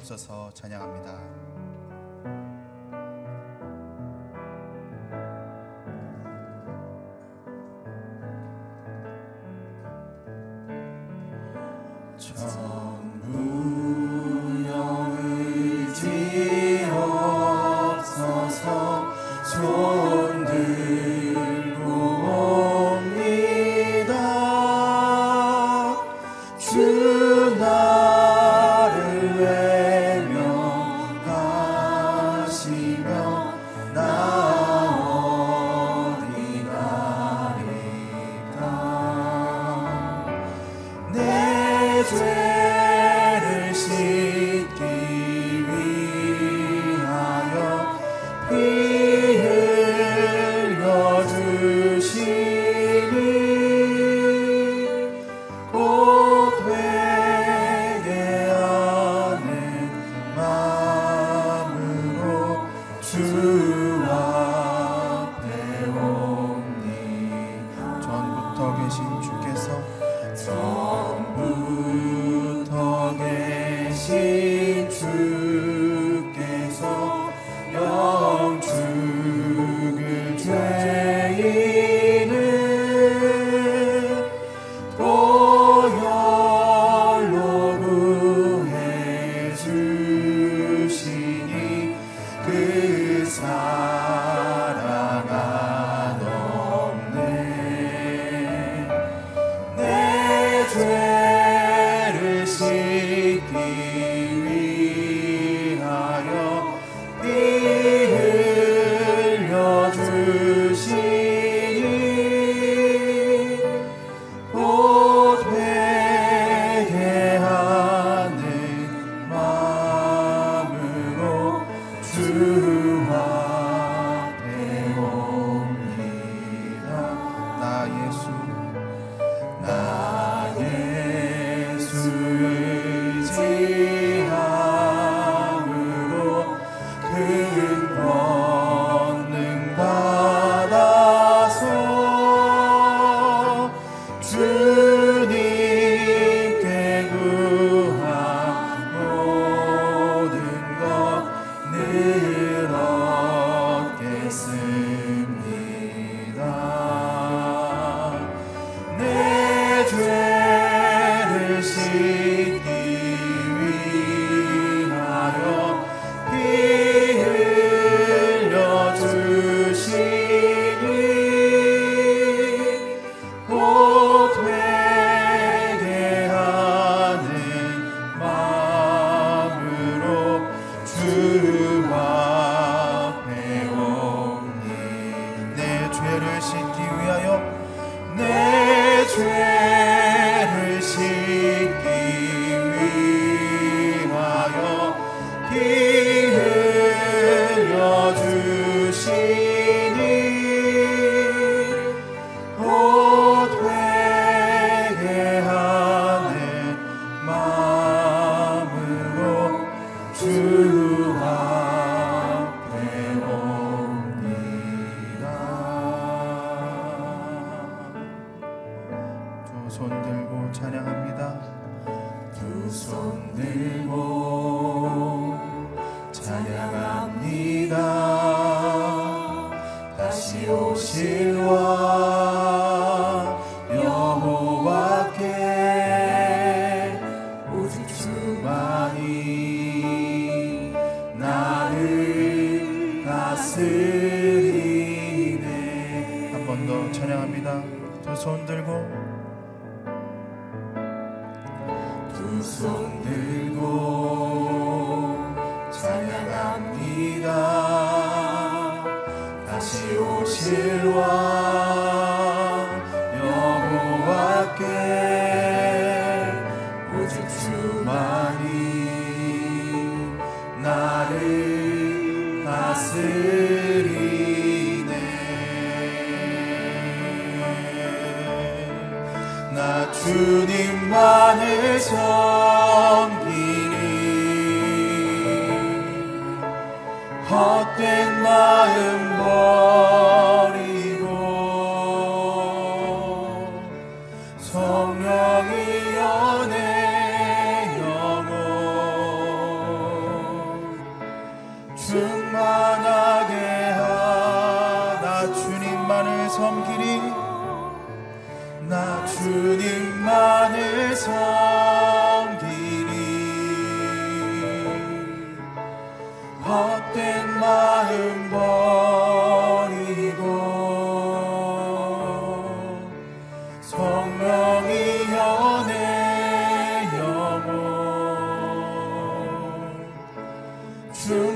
없어서 찬양합니다.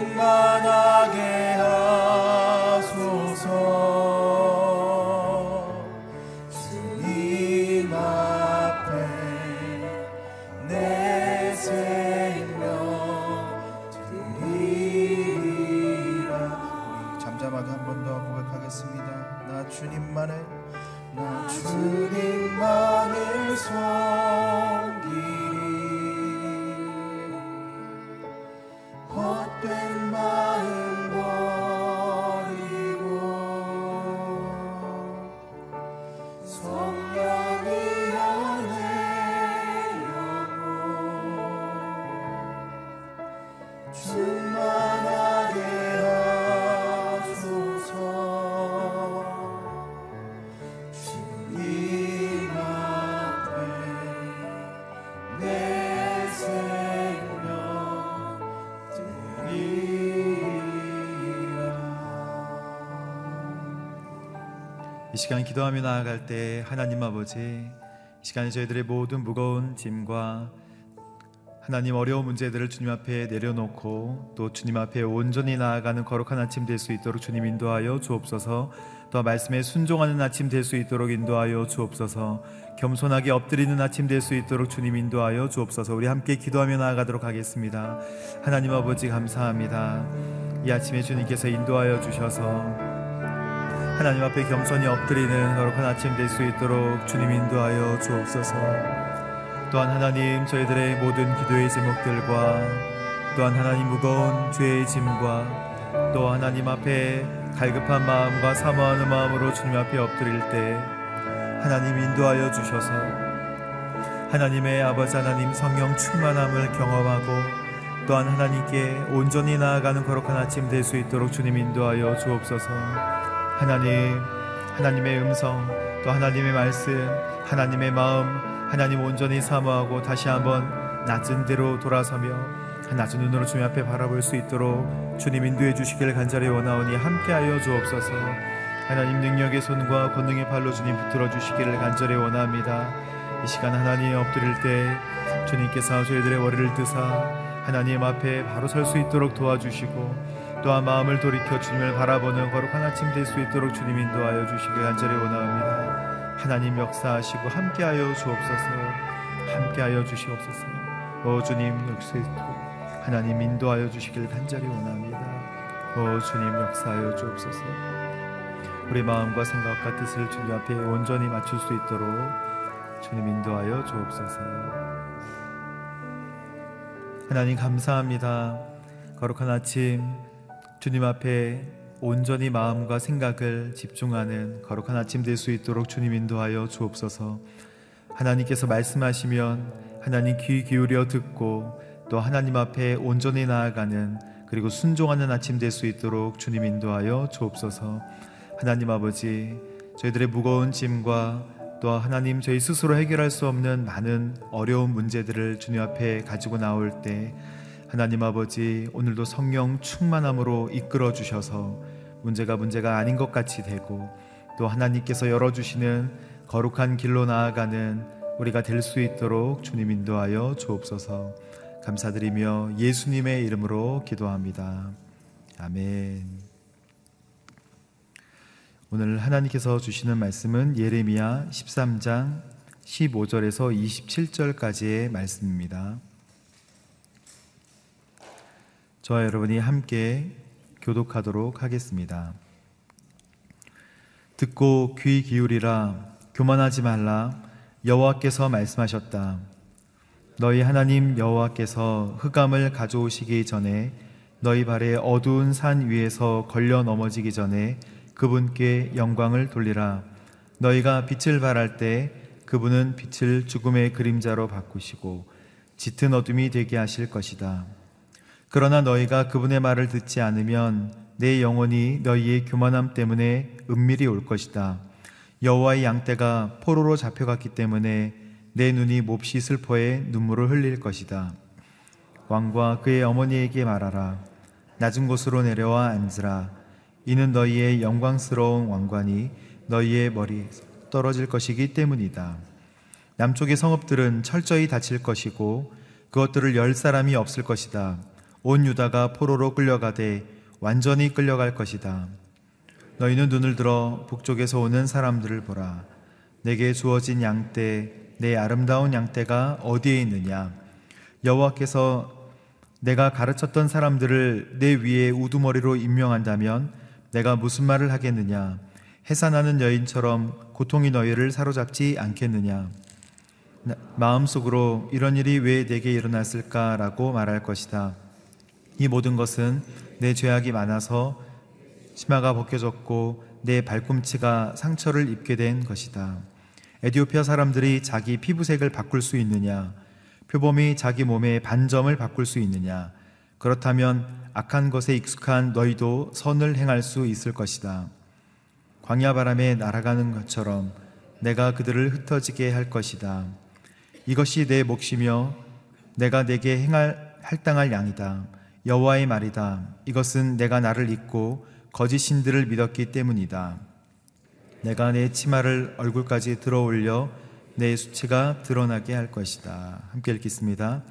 충만하게 시간 기도하며 나아갈 때 하나님 아버지 이 시간에 저희들의 모든 무거운 짐과 하나님 어려운 문제들을 주님 앞에 내려놓고 또 주님 앞에 온전히 나아가는 거룩한 아침 될 수 있도록 주님 인도하여 주옵소서. 또 말씀에 순종하는 아침 될 수 있도록 인도하여 주옵소서. 겸손하게 엎드리는 아침 될 수 있도록 주님 인도하여 주옵소서. 우리 함께 기도하며 나아가도록 하겠습니다. 하나님 아버지 감사합니다. 이 아침에 주님께서 인도하여 주셔서 하나님 앞에 겸손히 엎드리는 거룩한 아침 될 수 있도록 주님 인도하여 주옵소서. 또한 하나님 저희들의 모든 기도의 제목들과 또한 하나님 무거운 죄의 짐과 또 하나님 앞에 갈급한 마음과 사모하는 마음으로 주님 앞에 엎드릴 때 하나님 인도하여 주셔서 하나님의 아버지 하나님 성령 충만함을 경험하고 또한 하나님께 온전히 나아가는 거룩한 아침 될 수 있도록 주님 인도하여 주옵소서. 하나님, 하나님의 음성, 또 하나님의 말씀, 하나님의 마음, 하나님 온전히 사모하고 다시 한번 낮은 대로 돌아서며 낮은 눈으로 주님 앞에 바라볼 수 있도록 주님 인도해 주시기를 간절히 원하오니 함께하여 주옵소서. 하나님 능력의 손과 권능의 발로 주님 붙들어 주시기를 간절히 원합니다. 이 시간 하나님 엎드릴 때 주님께서 저희들의 머리를 드사 하나님 앞에 바로 설 수 있도록 도와주시고 또한 마음을 돌이켜 주님을 바라보는 거룩한 아침 될 수 있도록 주님 인도하여 주시길 간절히 원합니다. 하나님 역사하시고 함께하여 주옵소서. 함께하여 주시옵소서. 오 주님 역사 하나님 인도하여 주시길 간절히 원합니다. 오 주님 역사하여 주옵소서. 우리 마음과 생각과 뜻을 주님 앞에 온전히 맞출 수 있도록 주님 인도하여 주옵소서. 하나님 감사합니다. 거룩한 아침 주님 앞에 온전히 마음과 생각을 집중하는 거룩한 아침 될 수 있도록 주님 인도하여 주옵소서. 하나님께서 말씀하시면 하나님 귀 기울여 듣고 또 하나님 앞에 온전히 나아가는 그리고 순종하는 아침 될 수 있도록 주님 인도하여 주옵소서. 하나님 아버지 저희들의 무거운 짐과 또 하나님 저희 스스로 해결할 수 없는 많은 어려운 문제들을 주님 앞에 가지고 나올 때 하나님 아버지 오늘도 성령 충만함으로 이끌어 주셔서 문제가 문제가 아닌 것 같이 되고 또 하나님께서 열어 주시는 거룩한 길로 나아가는 우리가 될 수 있도록 주님 인도하여 주옵소서. 감사드리며 예수님의 이름으로 기도합니다. 아멘. 오늘 하나님께서 주시는 말씀은 예레미야 13장 15절에서 27절까지의 말씀입니다. 저와 여러분이 함께 교독하도록 하겠습니다. 듣고 귀 기울이라 교만하지 말라 여호와께서 말씀하셨다. 너희 하나님 여호와께서 흑암을 가져오시기 전에 너희 발에 어두운 산 위에서 걸려 넘어지기 전에 그분께 영광을 돌리라. 너희가 빛을 발할 때 그분은 빛을 죽음의 그림자로 바꾸시고 짙은 어둠이 되게 하실 것이다. 그러나 너희가 그분의 말을 듣지 않으면 내 영혼이 너희의 교만함 때문에 은밀히 올 것이다. 여호와의 양떼가 포로로 잡혀갔기 때문에 내 눈이 몹시 슬퍼해 눈물을 흘릴 것이다. 왕과 그의 어머니에게 말하라. 낮은 곳으로 내려와 앉으라 이는 너희의 영광스러운 왕관이 너희의 머리에 떨어질 것이기 때문이다 남쪽의 성읍들은 철저히 닫힐 것이고 그것들을 열 사람이 없을 것이다 온 유다가 포로로 끌려가되 완전히 끌려갈 것이다. 너희는 눈을 들어 북쪽에서 오는 사람들을 보라. 내게 주어진 양떼 내 아름다운 양떼가 어디에 있느냐? 여호와께서 내가 가르쳤던 사람들을 내 위에 우두머리로 임명한다면 내가 무슨 말을 하겠느냐? 해산하는 여인처럼 고통이 너희를 사로잡지 않겠느냐? 나- 마음속으로 이런 일이 왜 내게 일어났을까라고 말할 것이다 이 모든 것은 내 죄악이 많아서 치마가 벗겨졌고 내 발꿈치가 상처를 입게 된 것이다. 에디오피아 사람들이 자기 피부색을 바꿀 수 있느냐? 표범이 자기 몸의 반점을 바꿀 수 있느냐? 그렇다면 악한 것에 익숙한 너희도 선을 행할 수 있을 것이다. 광야 바람에 날아가는 것처럼 내가 그들을 흩어지게 할 것이다. 이것이 내 몫이며 내가 내게 행할 할당할 양이다. 여호와의 말이다. 이것은 내가 나를 잊고 거짓 신들을 믿었기 때문이다. 내가 내 치마를 얼굴까지 들어올려 내 수치가 드러나게 할 것이다. 함께 읽겠습니다.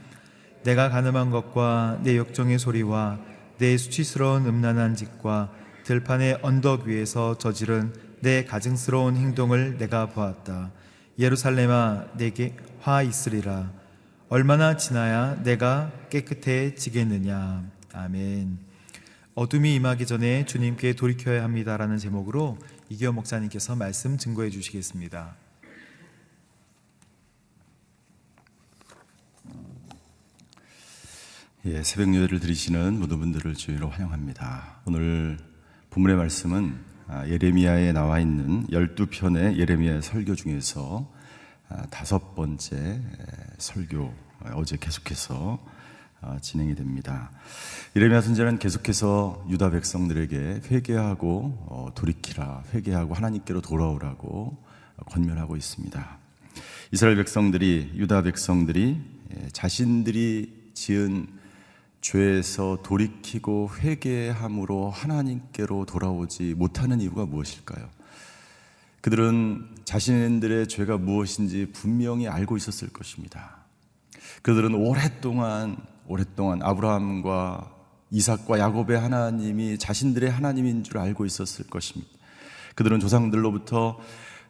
내가 가늠한 것과 내 역정의 소리와 내 수치스러운 음란한 짓과 들판의 언덕 위에서 저지른 내 가증스러운 행동을 내가 보았다. 예루살렘아 내게 화 있으리라. 얼마나 지나야 내가 깨끗해지겠느냐. 아멘. 어둠이 임하기 전에 주님께 돌이켜야 합니다라는 제목으로 이기호 목사님께서 말씀 증거해 주시겠습니다. 예, 새벽 예배를 드리시는 모든 분들을 주의로 환영합니다. 오늘 본문의 말씀은 아, 예레미야에 나와 있는 12편의 예레미야 설교 중에서 아, 다섯 번째 에, 설교 어, 어제 계속해서 아, 진행이 됩니다. 예레미야 선지자는 계속해서 유다 백성들에게 회개하고 어, 돌이키라, 회개하고 하나님께로 돌아오라고 권면하고 있습니다. 이스라엘 백성들이 유다 백성들이 예, 자신들이 지은 죄에서 돌이키고 회개함으로 하나님께로 돌아오지 못하는 이유가 무엇일까요? 그들은 자신들의 죄가 무엇인지 분명히 알고 있었을 것입니다. 그들은 오랫동안 오랫동안 아브라함과 이삭과 야곱의 하나님이 자신들의 하나님인 줄 알고 있었을 것입니다. 그들은 조상들로부터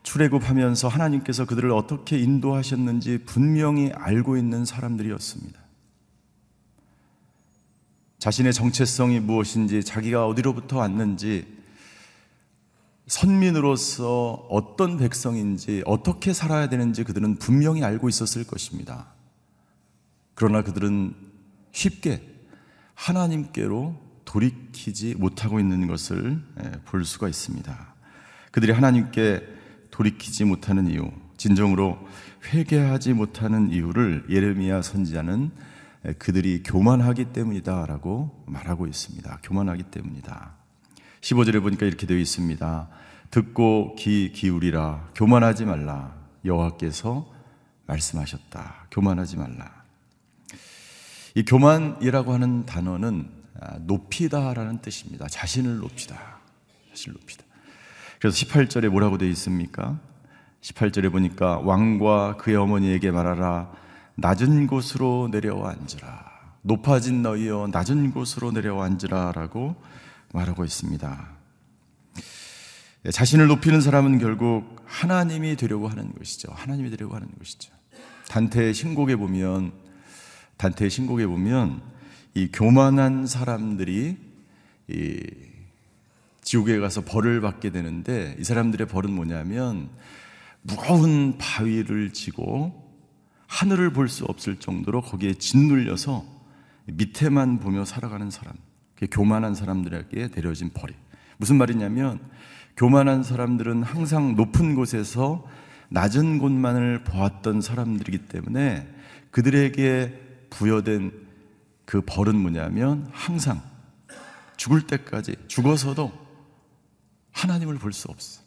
출애굽하면서 하나님께서 그들을 어떻게 인도하셨는지 분명히 알고 있는 사람들이었습니다. 자신의 정체성이 무엇인지, 자기가 어디로부터 왔는지, 선민으로서 어떤 백성인지, 어떻게 살아야 되는지 그들은 분명히 알고 있었을 것입니다. 그러나 그들은 쉽게 하나님께로 돌이키지 못하고 있는 것을 예, 볼 수가 있습니다. 그들이 하나님께 돌이키지 못하는 이유, 진정으로 회개하지 못하는 이유를 예레미야 선지자는 그들이 교만하기 때문이다라고 말하고 있습니다. 교만하기 때문이다. 15절에 보니까 이렇게 되어 있습니다. 듣고 귀 기울이라 교만하지 말라 여호와께서 말씀하셨다. 교만하지 말라. 이 교만이라고 하는 단어는 아, 높이다라는 뜻입니다. 자신을 높이다. 자신을 높이다. 그래서 18절에 뭐라고 되어 있습니까? 18절에 보니까 왕과 그의 어머니에게 말하라 낮은 곳으로 내려와 앉으라. 높아진 너희여 낮은 곳으로 내려와 앉으라라고 말하고 있습니다. 예, 자신을 높이는 사람은 결국 하나님이 되려고 하는 것이죠. 하나님이 되려고 하는 것이죠. 단테의 신곡에 보면 단테의 신곡에 보면 이 교만한 사람들이 이 지옥에 가서 벌을 받게 되는데 이 사람들의 벌은 뭐냐면 무거운 바위를 지고 하늘을 볼 수 없을 정도로 거기에 짓눌려서 밑에만 보며 살아가는 사람. 그게 교만한 사람들에게 내려진 벌이. 무슨 말이냐면 교만한 사람들은 항상 높은 곳에서 낮은 곳만을 보았던 사람들이기 때문에 그들에게 부여된 그 벌은 뭐냐면 항상 죽을 때까지 죽어서도 하나님을 볼 수 없어.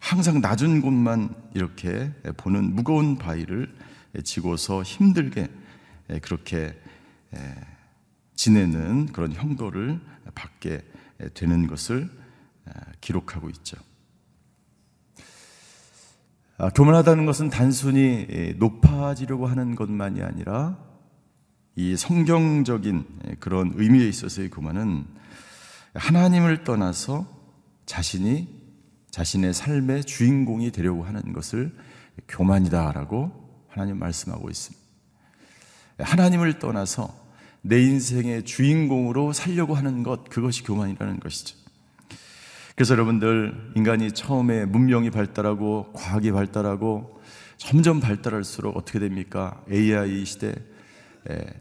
항상 낮은 곳만 이렇게 보는 무거운 바위를 지고서 힘들게 그렇게 지내는 그런 형벌을 받게 되는 것을 기록하고 있죠. 아, 교만하다는 것은 단순히 높아지려고 하는 것만이 아니라 이 성경적인 그런 의미에 있어서의 교만은 하나님을 떠나서 자신이 자신의 삶의 주인공이 되려고 하는 것을 교만이다라고 하나님 말씀하고 있습니다. 하나님을 떠나서 내 인생의 주인공으로 살려고 하는 것, 그것이 교만이라는 것이죠. 그래서 여러분들 인간이 처음에 문명이 발달하고 과학이 발달하고 점점 발달할수록 어떻게 됩니까? AI 시대,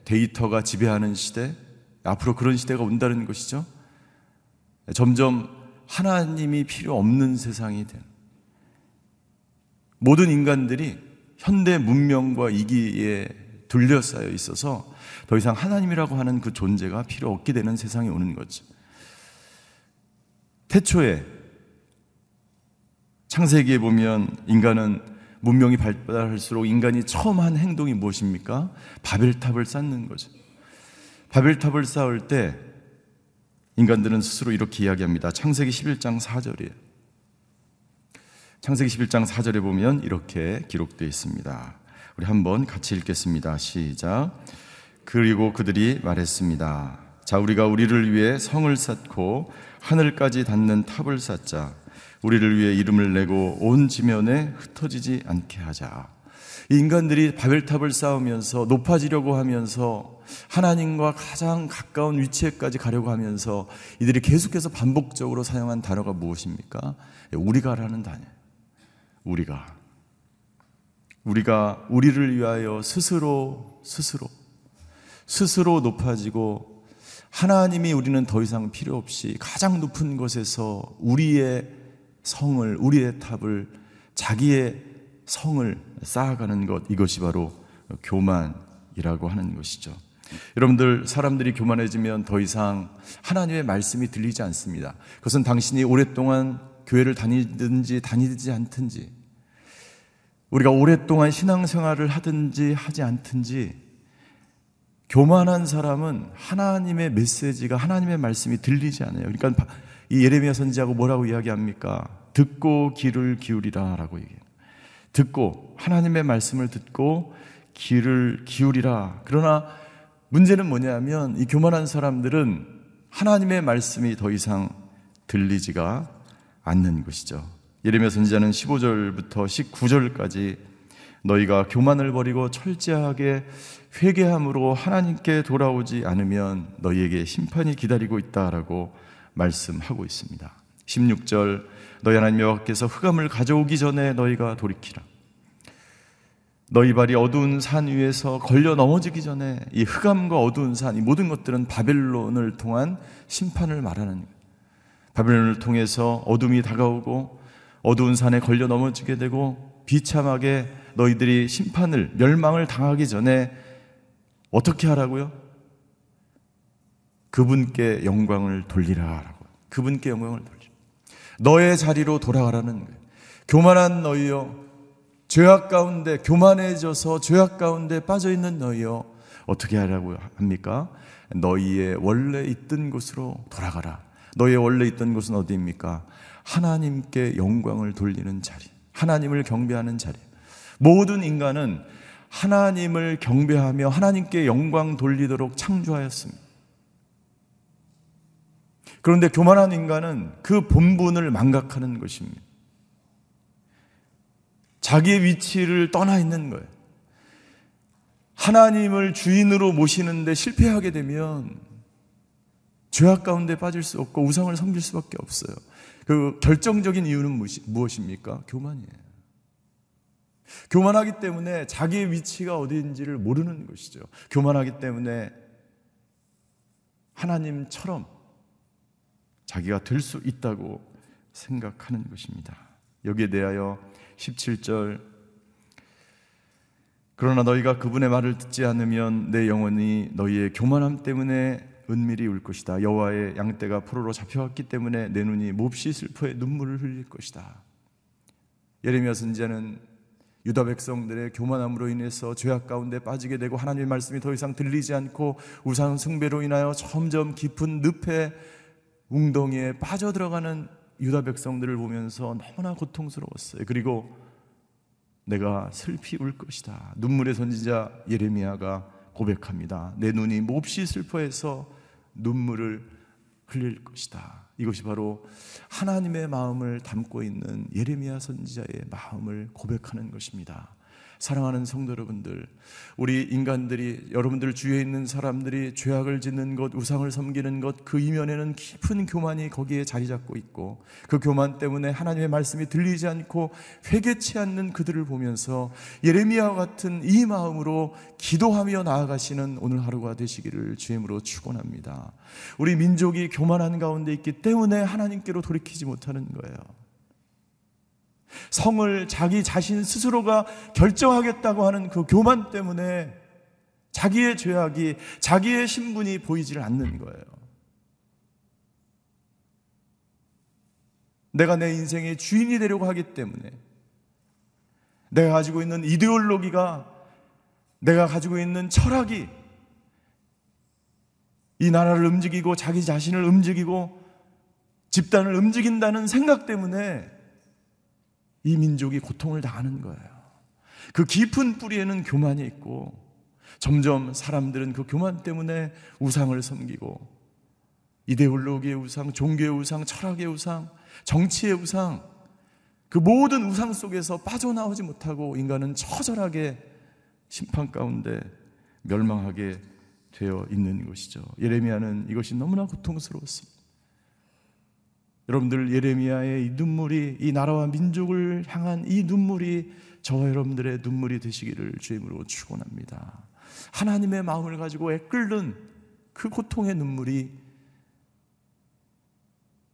데이터가 지배하는 시대, 앞으로 그런 시대가 온다는 것이죠. 점점 하나님이 필요 없는 세상이 된 모든 인간들이 현대 문명과 이기에 둘러싸여 있어서 더 이상 하나님이라고 하는 그 존재가 필요 없게 되는 세상이 오는 거죠. 태초에 창세기에 보면 인간은 문명이 발달할수록 인간이 처음 한 행동이 무엇입니까? 바벨탑을 쌓는 거죠. 바벨탑을 쌓을 때 인간들은 스스로 이렇게 이야기합니다. 창세기 11장 4절이에요. 창세기 11장 4절에 보면 이렇게 기록되어 있습니다. 우리 한번 같이 읽겠습니다. 시작. 그리고 그들이 말했습니다. 자, 우리가 우리를 위해 성을 쌓고 하늘까지 닿는 탑을 쌓자. 우리를 위해 이름을 내고 온 지면에 흩어지지 않게 하자. 인간들이 바벨탑을 쌓으면서 높아지려고 하면서 하나님과 가장 가까운 위치에까지 가려고 하면서 이들이 계속해서 반복적으로 사용한 단어가 무엇입니까? 우리가라는 단어. 우리가. 우리가 우리를 위하여 스스로, 스스로, 스스로 높아지고 하나님이 우리는 더 이상 필요 없이 가장 높은 곳에서 우리의 성을, 우리의 탑을, 자기의 성을 쌓아가는 것, 이것이 바로 교만이라고 하는 것이죠. 여러분들, 사람들이 교만해지면 더 이상 하나님의 말씀이 들리지 않습니다. 그것은 당신이 오랫동안 교회를 다니든지 다니지 않든지, 우리가 오랫동안 신앙생활을 하든지 하지 않든지, 교만한 사람은 하나님의 메시지가 하나님의 말씀이 들리지 않아요. 그러니까 이 예레미야 선지자고 뭐라고 이야기합니까? 듣고 귀를 기울이라라고 얘기해요. 듣고 하나님의 말씀을 듣고 귀를 기울이라. 그러나 문제는 뭐냐면 이 교만한 사람들은 하나님의 말씀이 더 이상 들리지가 않는 것이죠. 예레미야 선지자는 15절부터 19절까지 너희가 교만을 버리고 철저하게 회개함으로 하나님께 돌아오지 않으면 너희에게 심판이 기다리고 있다라고 말씀하고 있습니다. 16절 너희 하나님 여호와께서 흑암을 가져오기 전에 너희가 돌이키라. 너희 발이 어두운 산 위에서 걸려 넘어지기 전에 이 흑암과 어두운 산, 이 모든 것들은 바벨론을 통한 심판을 말하는. 바벨론을 통해서 어둠이 다가오고 어두운 산에 걸려 넘어지게 되고 비참하게 너희들이 심판을 멸망을 당하기 전에 어떻게 하라고요? 그분께 영광을 돌리라라고. 그분께 영광을 돌리라. 너의 자리로 돌아가라는 거예요. 교만한 너희여, 죄악 가운데 교만해져서 죄악 가운데 빠져 있는 너희여, 어떻게 하라고 합니까? 너희의 원래 있던 곳으로 돌아가라. 너희의 원래 있던 곳은 어디입니까? 하나님께 영광을 돌리는 자리. 하나님을 경배하는 자리. 모든 인간은 하나님을 경배하며 하나님께 영광 돌리도록 창조하였습니다. 그런데 교만한 인간은 그 본분을 망각하는 것입니다. 자기의 위치를 떠나 있는 거예요. 하나님을 주인으로 모시는데 실패하게 되면 죄악 가운데 빠질 수 없고 우상을 섬길 수밖에 없어요. 그 결정적인 이유는 무엇입니까? 교만이에요. 교만하기 때문에 자기의 위치가 어디인지를 모르는 것이죠. 교만하기 때문에 하나님처럼 자기가 될 수 있다고 생각하는 것입니다. 여기에 대하여 17절 그러나 너희가 그분의 말을 듣지 않으면 내 영혼이 너희의 교만함 때문에 은밀히 울 것이다. 여호와의 양떼가 포로로 잡혀왔기 때문에 내 눈이 몹시 슬퍼에 눈물을 흘릴 것이다. 예레미야 선지자는 유다 백성들의 교만함으로 인해서 죄악 가운데 빠지게 되고 하나님의 말씀이 더 이상 들리지 않고 우상 숭배로 인하여 점점 깊은 늪에 웅덩이에 빠져들어가는 유다 백성들을 보면서 너무나 고통스러웠어요. 그리고 내가 슬피 울 것이다. 눈물의 선지자 예레미야가 고백합니다. 내 눈이 몹시 슬퍼해서 눈물을 흘릴 것이다. 이것이 바로 하나님의 마음을 담고 있는 예레미야 선지자의 마음을 고백하는 것입니다. 사랑하는 성도 여러분들, 우리 인간들이 여러분들 주위에 있는 사람들이 죄악을 짓는 것, 우상을 섬기는 것, 그 이면에는 깊은 교만이 거기에 자리 잡고 있고 그 교만 때문에 하나님의 말씀이 들리지 않고 회개치 않는 그들을 보면서 예레미야와 같은 이 마음으로 기도하며 나아가시는 오늘 하루가 되시기를 주임으로 축원합니다. 우리 민족이 교만한 가운데 있기 때문에 하나님께로 돌이키지 못하는 거예요. 성을 자기 자신 스스로가 결정하겠다고 하는 그 교만 때문에 자기의 죄악이 자기의 신분이 보이질 않는 거예요. 내가 내 인생의 주인이 되려고 하기 때문에 내가 가지고 있는 이데올로기가 내가 가지고 있는 철학이 이 나라를 움직이고 자기 자신을 움직이고 집단을 움직인다는 생각 때문에 이 민족이 고통을 당하는 거예요. 그 깊은 뿌리에는 교만이 있고 점점 사람들은 그 교만 때문에 우상을 섬기고 이데올로기의 우상, 종교의 우상, 철학의 우상, 정치의 우상 그 모든 우상 속에서 빠져나오지 못하고 인간은 처절하게 심판 가운데 멸망하게 되어 있는 것이죠. 예레미야는 이것이 너무나 고통스러웠습니다. 여러분들 예레미야의 이 눈물이 이 나라와 민족을 향한 이 눈물이 저와 여러분들의 눈물이 되시기를 주임으로 축원합니다. 하나님의 마음을 가지고 애끓는 그 고통의 눈물이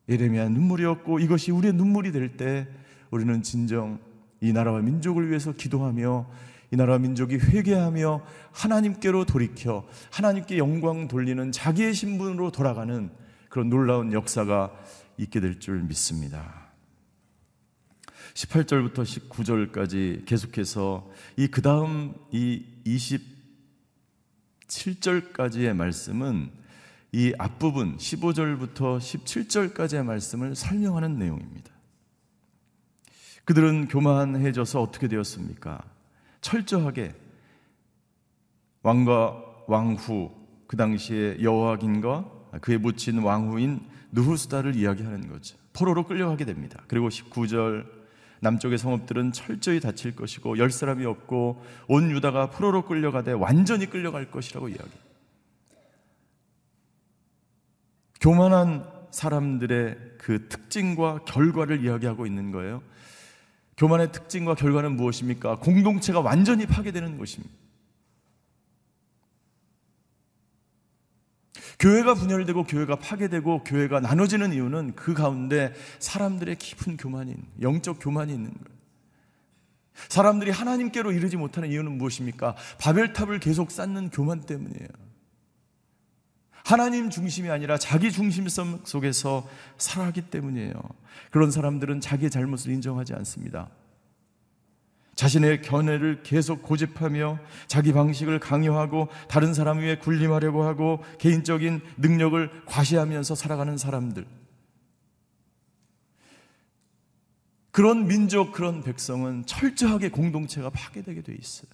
예레미야 눈물이었고 이것이 우리의 눈물이 될 때 우리는 진정 이 나라와 민족을 위해서 기도하며 이 나라와 민족이 회개하며 하나님께로 돌이켜 하나님께 영광 돌리는 자기의 신분으로 돌아가는 그런 놀라운 역사가 있게 될 줄 믿습니다. 18절부터 19절까지 계속해서 이 그다음 이 27절까지의 말씀은 이 앞부분 15절부터 17절까지의 말씀을 설명하는 내용입니다. 그들은 교만해져서 어떻게 되었습니까? 철저하게 왕과 왕후 그 당시에 여호와긴과 그에 묻힌 왕후인 누후스다를 이야기하는 거죠. 포로로 끌려가게 됩니다. 그리고 19절 남쪽의 성읍들은 철저히 닫힐 것이고 열 사람이 없고 온 유다가 포로로 끌려가되 완전히 끌려갈 것이라고 이야기. 교만한 사람들의 그 특징과 결과를 이야기하고 있는 거예요. 교만의 특징과 결과는 무엇입니까? 공동체가 완전히 파괴되는 것입니다. 교회가 분열되고 교회가 파괴되고 교회가 나눠지는 이유는 그 가운데 사람들의 깊은 교만이 있는, 영적 교만이 있는 거예요. 사람들이 하나님께로 이르지 못하는 이유는 무엇입니까? 바벨탑을 계속 쌓는 교만 때문이에요. 하나님 중심이 아니라 자기 중심성 속에서 살아가기 때문이에요. 그런 사람들은 자기의 잘못을 인정하지 않습니다. 자신의 견해를 계속 고집하며 자기 방식을 강요하고 다른 사람 위에 군림하려고 하고 개인적인 능력을 과시하면서 살아가는 사람들. 그런 민족, 그런 백성은 철저하게 공동체가 파괴되게 돼 있어요.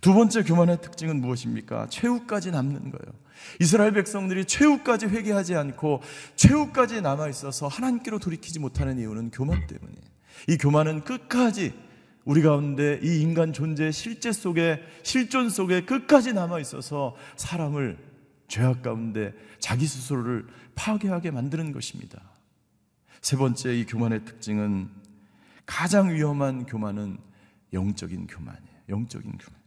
두 번째 교만의 특징은 무엇입니까? 최후까지 남는 거예요. 이스라엘 백성들이 최후까지 회개하지 않고 최후까지 남아 있어서 하나님께로 돌이키지 못하는 이유는 교만 때문이에요. 이 교만은 끝까지 우리 가운데 이 인간 존재의 실제 속에 실존 속에 끝까지 남아 있어서 사람을 죄악 가운데 자기 스스로를 파괴하게 만드는 것입니다. 세 번째 이 교만의 특징은 가장 위험한 교만은 영적인 교만이에요. 영적인 교만.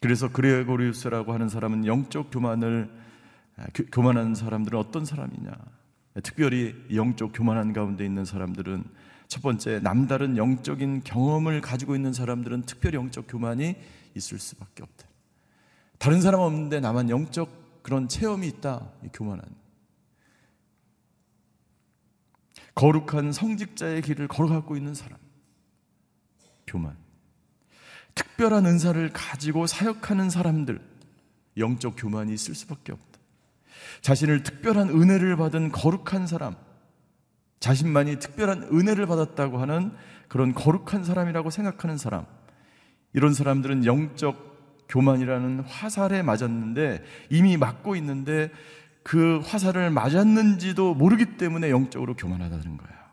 그래서 그레고리우스라고 하는 사람은 영적 교만을 교만한 사람들은 어떤 사람이냐? 특별히 영적 교만한 가운데 있는 사람들은 첫 번째 남다른 영적인 경험을 가지고 있는 사람들은 특별히 영적 교만이 있을 수밖에 없다. 다른 사람 없는데 나만 영적 그런 체험이 있다. 교만한. 거룩한 성직자의 길을 걸어가고 있는 사람. 교만. 특별한 은사를 가지고 사역하는 사람들. 영적 교만이 있을 수밖에 없다. 자신을 특별한 은혜를 받은 거룩한 사람. 자신만이 특별한 은혜를 받았다고 하는 그런 거룩한 사람이라고 생각하는 사람. 이런 사람들은 영적 교만이라는 화살에 맞았는데 이미 맞고 있는데 그 화살을 맞았는지도 모르기 때문에 영적으로 교만하다는 거야.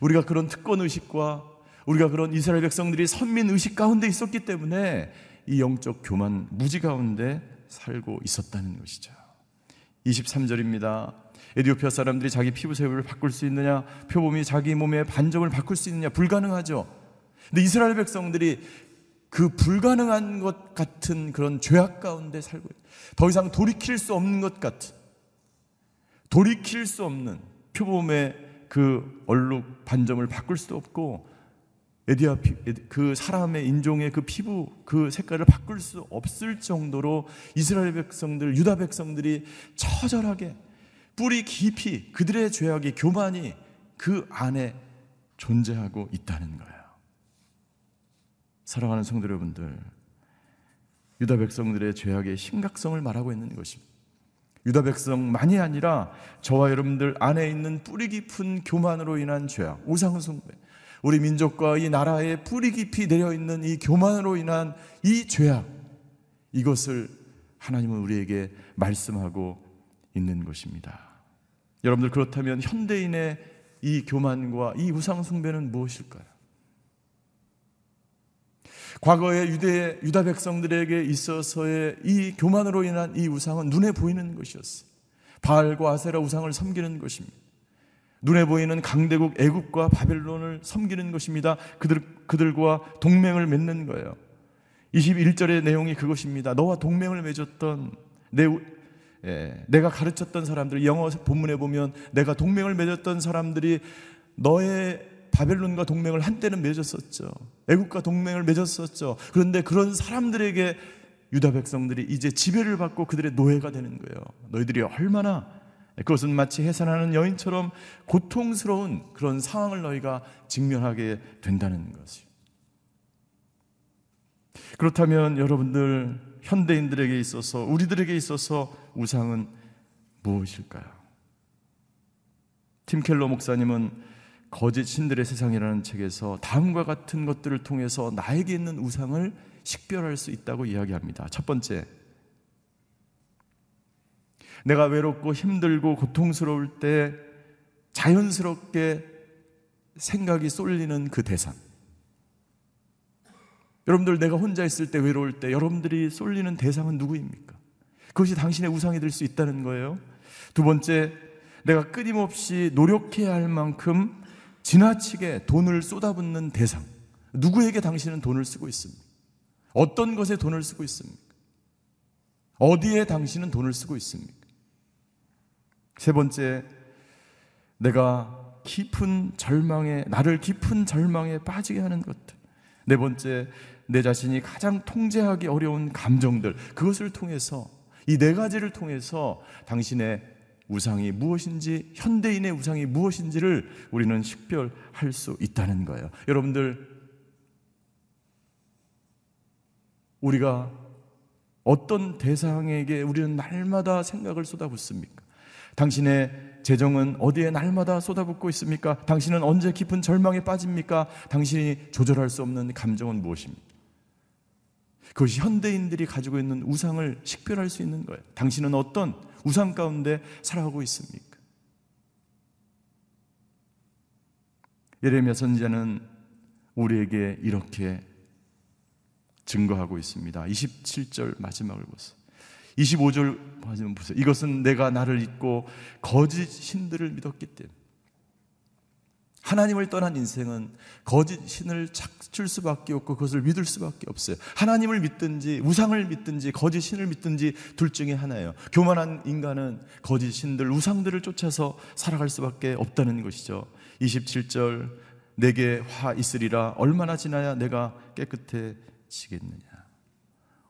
우리가 그런 특권 의식과 우리가 그런 이스라엘 백성들이 선민 의식 가운데 있었기 때문에 이 영적 교만 무지 가운데 살고 있었다는 것이죠. 23절입니다. 에디오피아 사람들이 자기 피부 색을 바꿀 수 있느냐? 표범이 자기 몸의 반점을 바꿀 수 있느냐? 불가능하죠. 근데 이스라엘 백성들이 그 불가능한 것 같은 그런 죄악 가운데 살고. 더 이상 돌이킬 수 없는 것 같은 돌이킬 수 없는 표범의 그 얼룩 반점을 바꿀 수도 없고 에디아피 그 사람의 인종의 그 피부 그 색깔을 바꿀 수 없을 정도로 이스라엘 백성들 유다 백성들이 처절하게 뿌리 깊이 그들의 죄악이 교만이 그 안에 존재하고 있다는 거예요. 사랑하는 성도 여러분들, 유다 백성들의 죄악의 심각성을 말하고 있는 것입니다. 유다 백성만이 아니라 저와 여러분들 안에 있는 뿌리 깊은 교만으로 인한 죄악, 우상 숭배, 우리 민족과 이 나라에 뿌리 깊이 내려 있는 이 교만으로 인한 이 죄악, 이것을 하나님은 우리에게 말씀하고 있는 것입니다. 여러분들 그렇다면 현대인의 이 교만과 이 우상 숭배는 무엇일까요? 과거의 유대 유다 백성들에게 있어서의 이 교만으로 인한 이 우상은 눈에 보이는 것이었어요. 바알과 아세라 우상을 섬기는 것입니다. 눈에 보이는 강대국 애국과 바벨론을 섬기는 것입니다. 그들 그들과 동맹을 맺는 거예요. 21절의 내용이 그것입니다. 너와 동맹을 맺었던 내 예, 내가 가르쳤던 사람들 영어 본문에 보면 내가 동맹을 맺었던 사람들이 너의 바벨론과 동맹을 한때는 맺었었죠. 애국과 동맹을 맺었었죠. 그런데 그런 사람들에게 유다 백성들이 이제 지배를 받고 그들의 노예가 되는 거예요. 너희들이 얼마나 그것은 마치 해산하는 여인처럼 고통스러운 그런 상황을 너희가 직면하게 된다는 것이요. 그렇다면 여러분들 현대인들에게 있어서 우리들에게 있어서 우상은 무엇일까요? 팀 켈러 목사님은 거짓 신들의 세상이라는 책에서 다음과 같은 것들을 통해서 나에게 있는 우상을 식별할 수 있다고 이야기합니다. 첫 번째, 내가 외롭고 힘들고 고통스러울 때 자연스럽게 생각이 쏠리는 그 대상. 여러분들 내가 혼자 있을 때 외로울 때 여러분들이 쏠리는 대상은 누구입니까? 그것이 당신의 우상이 될 수 있다는 거예요. 두 번째, 내가 끊임없이 노력해야 할 만큼 지나치게 돈을 쏟아붓는 대상. 누구에게 당신은 돈을 쓰고 있습니까? 어떤 것에 돈을 쓰고 있습니까? 어디에 당신은 돈을 쓰고 있습니까? 세 번째, 내가 깊은 절망에, 나를 깊은 절망에 빠지게 하는 것들. 네 번째, 내 자신이 가장 통제하기 어려운 감정들. 그것을 통해서, 이 네 가지를 통해서 당신의 우상이 무엇인지, 현대인의 우상이 무엇인지를 우리는 식별할 수 있다는 거예요. 여러분들, 우리가 어떤 대상에게 우리는 날마다 생각을 쏟아붓습니까? 당신의 재정은 어디에 날마다 쏟아붓고 있습니까? 당신은 언제 깊은 절망에 빠집니까? 당신이 조절할 수 없는 감정은 무엇입니까? 그것이 현대인들이 가지고 있는 우상을 식별할 수 있는 거예요. 당신은 어떤 우상 가운데 살아가고 있습니까? 예레미야 선지자는 우리에게 이렇게 증거하고 있습니다. 27절 마지막을 보세요. 25절 마지막 보세요. 이것은 내가 나를 잊고 거짓 신들을 믿었기 때문에 하나님을 떠난 인생은 거짓 신을 찾을 수밖에 없고 그것을 믿을 수밖에 없어요. 하나님을 믿든지 우상을 믿든지 거짓 신을 믿든지 둘 중에 하나예요. 교만한 인간은 거짓 신들, 우상들을 쫓아서 살아갈 수밖에 없다는 것이죠. 27절 내게 화 있으리라 얼마나 지나야 내가 깨끗해지겠느냐.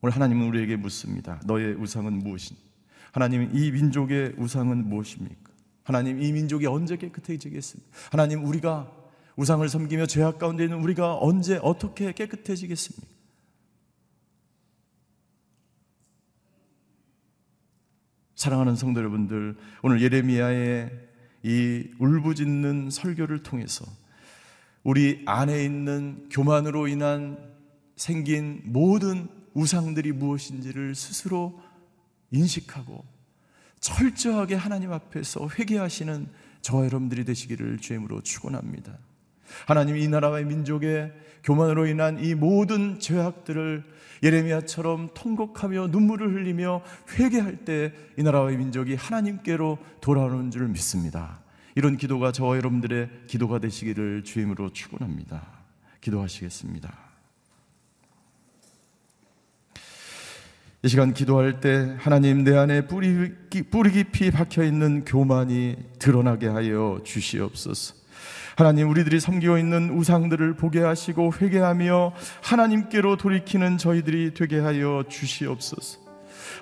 오늘 하나님은 우리에게 묻습니다. 너의 우상은 무엇이냐? 하나님 이 민족의 우상은 무엇입니까? 하나님 이 민족이 언제 깨끗해지겠습니까? 하나님 우리가 우상을 섬기며 죄악 가운데 있는 우리가 언제 어떻게 깨끗해지겠습니까? 사랑하는 성도 여러분들, 오늘 예레미야의 이 울부짖는 설교를 통해서 우리 안에 있는 교만으로 인한 생긴 모든 우상들이 무엇인지를 스스로 인식하고 철저하게 하나님 앞에서 회개하시는 저와 여러분들이 되시기를 주임으로 축원합니다. 하나님 이 나라와 민족의 교만으로 인한 이 모든 죄악들을 예레미야처럼 통곡하며 눈물을 흘리며 회개할 때 이 나라와 민족이 하나님께로 돌아오는 줄 믿습니다. 이런 기도가 저와 여러분들의 기도가 되시기를 주임으로 축원합니다. 기도하시겠습니다. 이 시간 기도할 때 하나님 내 안에 뿌리, 뿌리 깊이 박혀 있는 교만이 드러나게 하여 주시옵소서. 하나님 우리들이 섬기고 있는 우상들을 보게 하시고 회개하며 하나님께로 돌이키는 저희들이 되게 하여 주시옵소서.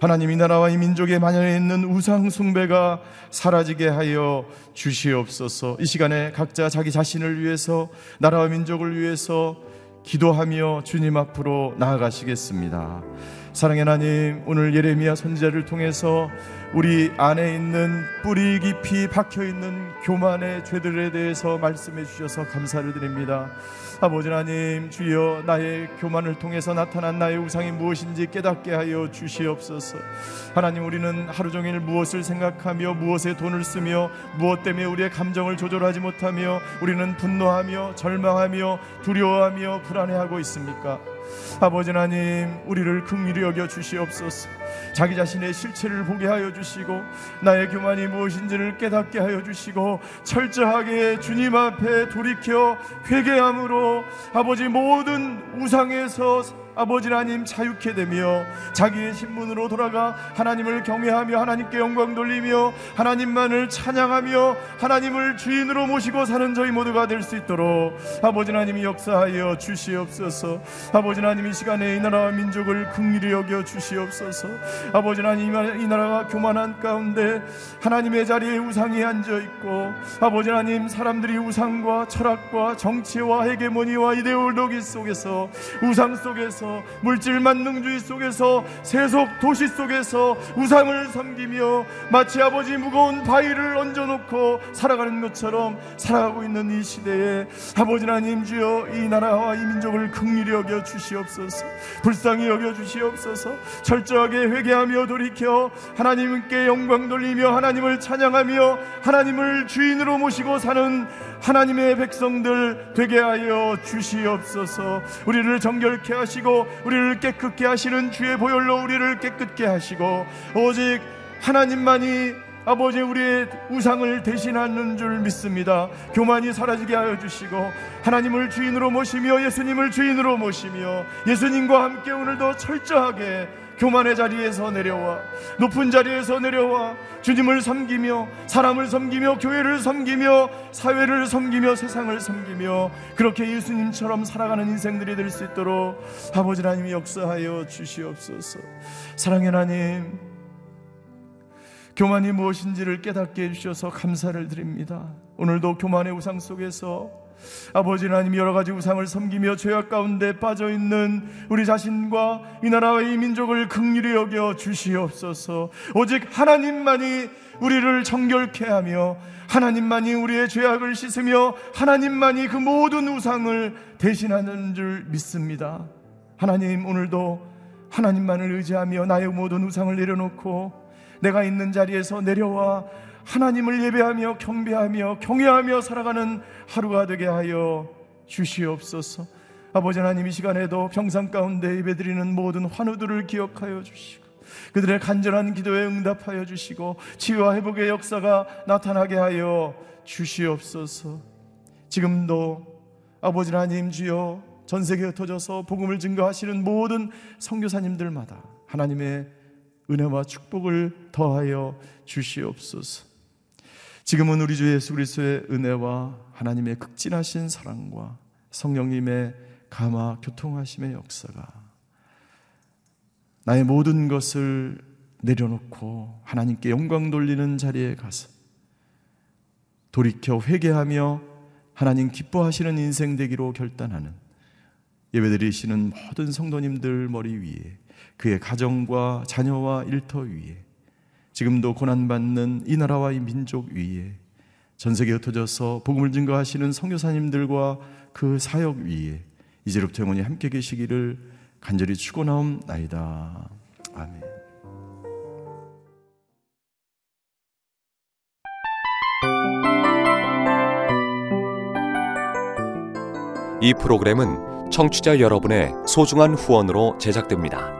하나님 이 나라와 이 민족에 만연해 있는 우상 숭배가 사라지게 하여 주시옵소서. 이 시간에 각자 자기 자신을 위해서 나라와 민족을 위해서 기도하며 주님 앞으로 나아가시겠습니다. 사랑의 하나님, 오늘 예레미야 선지자를 통해서 우리 안에 있는 뿌리 깊이 박혀 있는 교만의 죄들에 대해서 말씀해 주셔서 감사를 드립니다. 아버지 하나님, 주여 나의 교만을 통해서 나타난 나의 우상이 무엇인지 깨닫게 하여 주시옵소서. 하나님, 우리는 하루 종일 무엇을 생각하며 무엇에 돈을 쓰며 무엇 때문에 우리의 감정을 조절하지 못하며 우리는 분노하며 절망하며 두려워하며 불안해하고 있습니까? 아버지 하나님 우리를 긍휼히 여겨 주시옵소서 자기 자신의 실체를 보게 하여 주시고 나의 교만이 무엇인지를 깨닫게 하여 주시고 철저하게 주님 앞에 돌이켜 회개함으로 아버지 모든 우상에서 아버지 하나님 자유케 되며 자기의 신분으로 돌아가 하나님을 경외하며 하나님께 영광 돌리며 하나님만을 찬양하며 하나님을 주인으로 모시고 사는 저희 모두가 될 수 있도록 아버지 하나님이 역사하여 주시옵소서. 아버지 하나님 이 시간에 이 나라와 민족을 긍휼히 여겨 주시옵소서 아버지 하나님 이 나라가 교만한 가운데 하나님의 자리에 우상이 앉아 있고 아버지 하나님 사람들이 우상과 철학과 정치와 헤게모니와 이데올로기 속에서 우상 속에서 물질 만능주의 속에서 세속 도시 속에서 우상을 섬기며 마치 아버지 무거운 바위를 얹어놓고 살아가는 것처럼 살아가고 있는 이 시대에 아버지 하나님 주여 이 나라와 이 민족을 긍휼히 여겨 주시옵소서. 불쌍히 여겨 주시옵소서. 철저하게 회개하며 돌이켜 하나님께 영광 돌리며 하나님을 찬양하며 하나님을 주인으로 모시고 사는 하나님의 백성들 되게 하여 주시옵소서 우리를 정결케 하시고 우리를 깨끗게 하시는 주의 보혈로 우리를 깨끗게 하시고 오직 하나님만이 아버지 우리의 우상을 대신하는 줄 믿습니다. 교만이 사라지게 하여 주시고 하나님을 주인으로 모시며 예수님을 주인으로 모시며 예수님과 함께 오늘도 철저하게 교만의 자리에서 내려와 높은 자리에서 내려와 주님을 섬기며 사람을 섬기며 교회를 섬기며 사회를 섬기며 세상을 섬기며 그렇게 예수님처럼 살아가는 인생들이 될 수 있도록 아버지 하나님이 역사하여 주시옵소서. 사랑의 하나님 교만이 무엇인지를 깨닫게 해주셔서 감사를 드립니다. 오늘도 교만의 우상 속에서 아버지 하나님 여러 가지 우상을 섬기며 죄악 가운데 빠져 있는 우리 자신과 이 나라와 이 민족을 극률히 여겨 주시옵소서. 오직 하나님만이 우리를 정결케 하며 하나님만이 우리의 죄악을 씻으며 하나님만이 그 모든 우상을 대신하는 줄 믿습니다. 하나님 오늘도 하나님만을 의지하며 나의 모든 우상을 내려놓고 내가 있는 자리에서 내려와 하나님을 예배하며 경배하며 경외하며 살아가는 하루가 되게 하여 주시옵소서. 아버지 하나님 이 시간에도 평상 가운데 예배드리는 모든 환우들을 기억하여 주시고 그들의 간절한 기도에 응답하여 주시고 치유와 회복의 역사가 나타나게 하여 주시옵소서. 지금도 아버지 하나님 주여 전 세계에 흩어져서 복음을 증거하시는 모든 선교사님들마다 하나님의 은혜와 축복을 더하여 주시옵소서. 지금은 우리 주 예수 그리스도의 은혜와 하나님의 극진하신 사랑과 성령님의 감화 교통하심의 역사가 나의 모든 것을 내려놓고 하나님께 영광 돌리는 자리에 가서 돌이켜 회개하며 하나님 기뻐하시는 인생 되기로 결단하는 예배드리시는 모든 성도님들 머리 위에 그의 가정과 자녀와 일터 위에 지금도 고난받는 이 나라와 이 민족 위에 전 세계에 흩어져서 복음을 증거하시는 선교사님들과 그 사역 위에 이제부터 영원히 함께 계시기를 간절히 축원하옵나이다. 아멘. 이 프로그램은 청취자 여러분의 소중한 후원으로 제작됩니다.